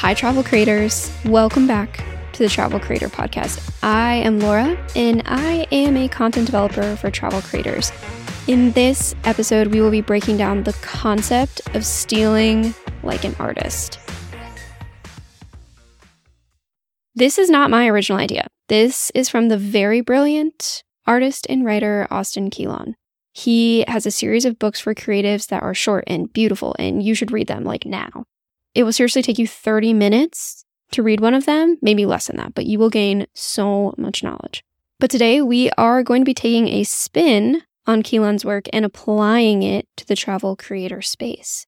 Hi, travel creators. Welcome back to the Travel Creator Podcast. I am Laura, and I am a content developer for travel creators. In this episode, we will be breaking down the concept of stealing like an artist. This is not my original idea. This is from the very brilliant artist and writer Austin Kleon. He has a series of books for creatives that are short and beautiful, and you should read them like now. It will seriously take you 30 minutes to read one of them, maybe less than that, but you will gain so much knowledge. But today we are going to be taking a spin on Kleon's work and applying it to the travel creator space.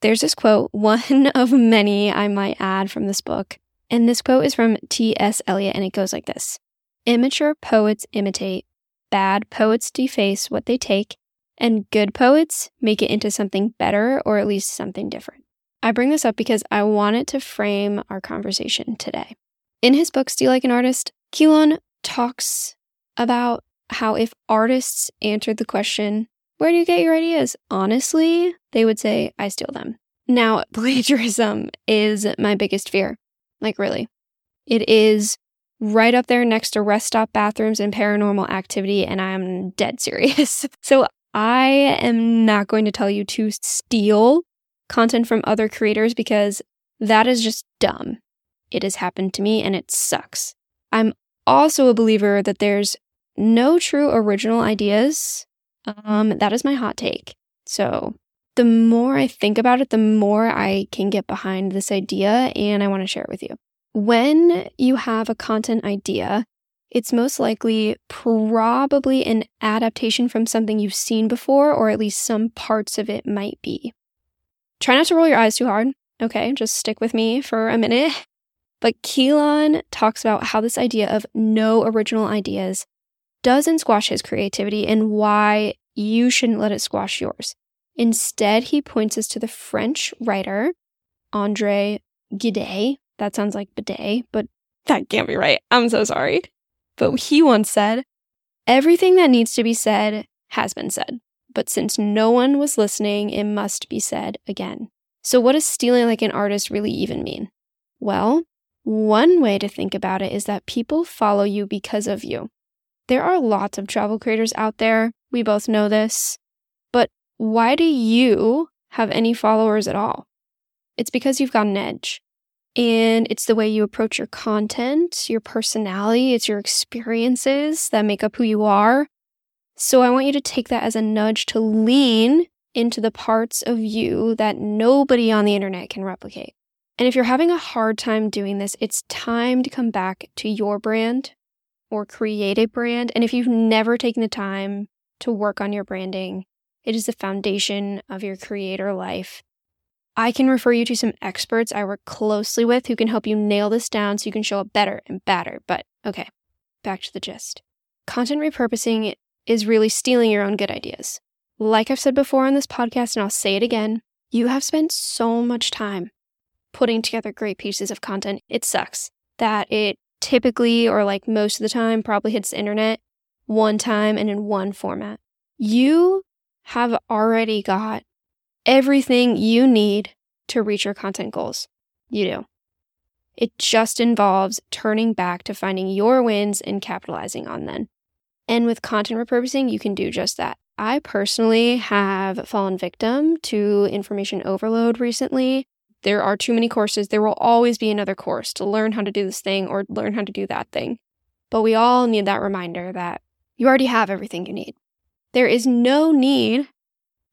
There's this quote, one of many I might add from this book. And this quote is from T.S. Eliot, and it goes like this Immature poets imitate, bad poets deface what they take, and good poets make it into something better or at least something different. I bring this up because I wanted to frame our conversation today. In his book, Steal Like an Artist, Kleon talks about how if artists answered the question, Where do you get your ideas? Honestly, they would say, I steal them. Now, plagiarism is my biggest fear. Like, really. It is right up there next to rest stop bathrooms and paranormal activity, and I'm dead serious. so, I am not going to tell you to steal content from other creators because that is just dumb. It has happened to me and it sucks. I'm also a believer that there's no true original ideas. Um, that is my hot take. So the more I think about it, the more I can get behind this idea and I want to share it with you. When you have a content idea, it's most likely probably an adaptation from something you've seen before, or at least some parts of it might be. Try not to roll your eyes too hard. Okay, just stick with me for a minute. But Kleon talks about how this idea of no original ideas doesn't squash his creativity and why you shouldn't let it squash yours. Instead, he points us to the French writer Andre Gide. That sounds like bidet, but that can't be right. I'm so sorry. But he once said, Everything that needs to be said has been said. But since no one was listening, it must be said again. So, what does stealing like an artist really even mean? Well, one way to think about it is that people follow you because of you. There are lots of travel creators out there. We both know this. But why do you have any followers at all? It's because you've got an edge. And it's the way you approach your content, your personality, it's your experiences that make up who you are. So I want you to take that as a nudge to lean into the parts of you that nobody on the internet can replicate. And if you're having a hard time doing this, it's time to come back to your brand or create a brand. And if you've never taken the time to work on your branding, it is the foundation of your creator life. I can refer you to some experts I work closely with who can help you nail this down so you can show up better and better. But okay, back to the gist. Content repurposing is really stealing your own good ideas. Like I've said before on this podcast, and I'll say it again, you have spent so much time putting together great pieces of content. It sucks that it typically, or like most of the time, probably hits the internet one time and in one format. You have already got everything you need to reach your content goals. You do. It just involves turning back to finding your wins and capitalizing on them. And with content repurposing, you can do just that. I personally have fallen victim to information overload recently. There are too many courses. There will always be another course to learn how to do this thing or learn how to do that thing. But we all need that reminder that you already have everything you need. There is no need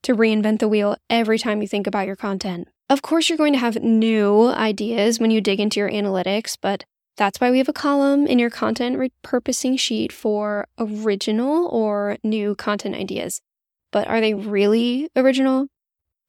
to reinvent the wheel every time you think about your content. Of course, you're going to have new ideas when you dig into your analytics, but that's why we have a column in your content repurposing sheet for original or new content ideas. But are they really original?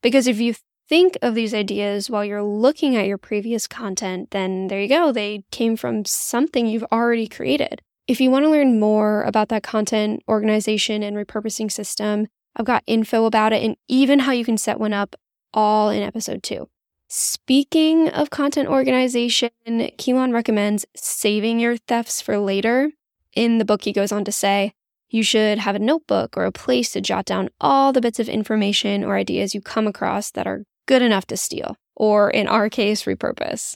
Because if you think of these ideas while you're looking at your previous content, then there you go. They came from something you've already created. If you want to learn more about that content organization and repurposing system, I've got info about it and even how you can set one up all in episode two. Speaking of content organization, Kleon recommends saving your thefts for later. In the book, he goes on to say, you should have a notebook or a place to jot down all the bits of information or ideas you come across that are good enough to steal, or in our case, repurpose.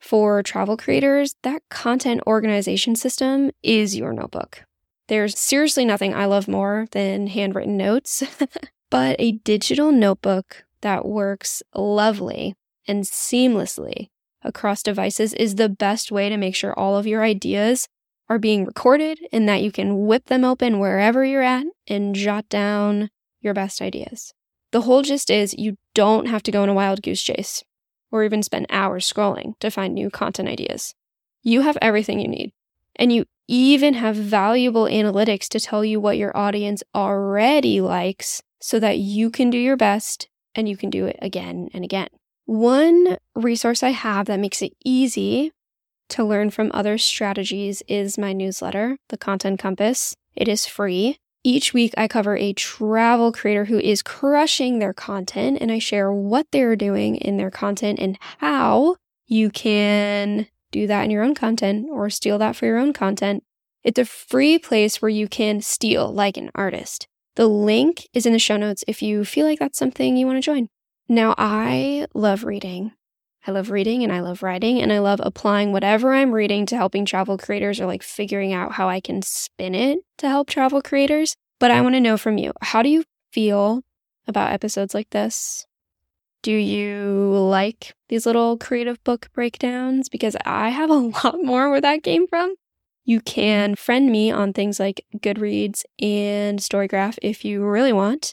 For travel creators, that content organization system is your notebook. There's seriously nothing I love more than handwritten notes, but a digital notebook that works lovely and seamlessly across devices is the best way to make sure all of your ideas are being recorded and that you can whip them open wherever you're at and jot down your best ideas. The whole gist is you don't have to go on a wild goose chase or even spend hours scrolling to find new content ideas. You have everything you need, and you even have valuable analytics to tell you what your audience already likes so that you can do your best and you can do it again and again. One resource I have that makes it easy to learn from other strategies is my newsletter, The Content Compass. It is free. Each week, I cover a travel creator who is crushing their content, and I share what they're doing in their content and how you can do that in your own content or steal that for your own content. It's a free place where you can steal like an artist. The link is in the show notes if you feel like that's something you want to join. Now, I love reading. I love reading and I love writing and I love applying whatever I'm reading to helping travel creators or like figuring out how I can spin it to help travel creators. But I want to know from you how do you feel about episodes like this? Do you like these little creative book breakdowns? Because I have a lot more where that came from. You can friend me on things like Goodreads and Storygraph if you really want.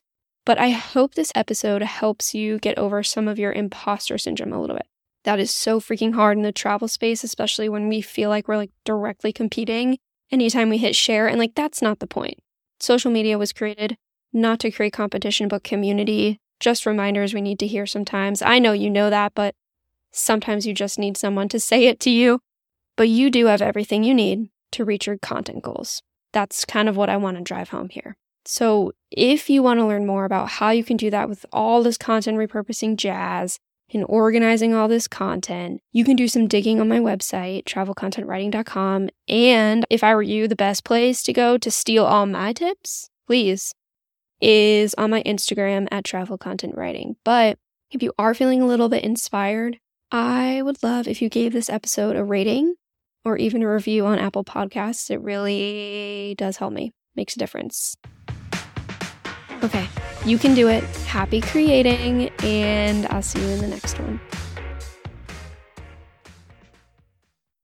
But I hope this episode helps you get over some of your imposter syndrome a little bit that is so freaking hard in the travel space, especially when we feel like we're like directly competing anytime we hit share. And like, that's not the point. Social media was created not to create competition, but community. Just reminders we need to hear sometimes. I know you know that, but sometimes you just need someone to say it to you. But you do have everything you need to reach your content goals. That's kind of what I want to drive home here. So, if you want to learn more about how you can do that with all this content repurposing jazz, and organizing all this content. You can do some digging on my website, travelcontentwriting.com. And if I were you, the best place to go to steal all my tips, please, is on my Instagram at Travel Content Writing. But if you are feeling a little bit inspired, I would love if you gave this episode a rating or even a review on Apple Podcasts. It really does help me, makes a difference. Okay, you can do it. Happy creating, and I'll see you in the next one.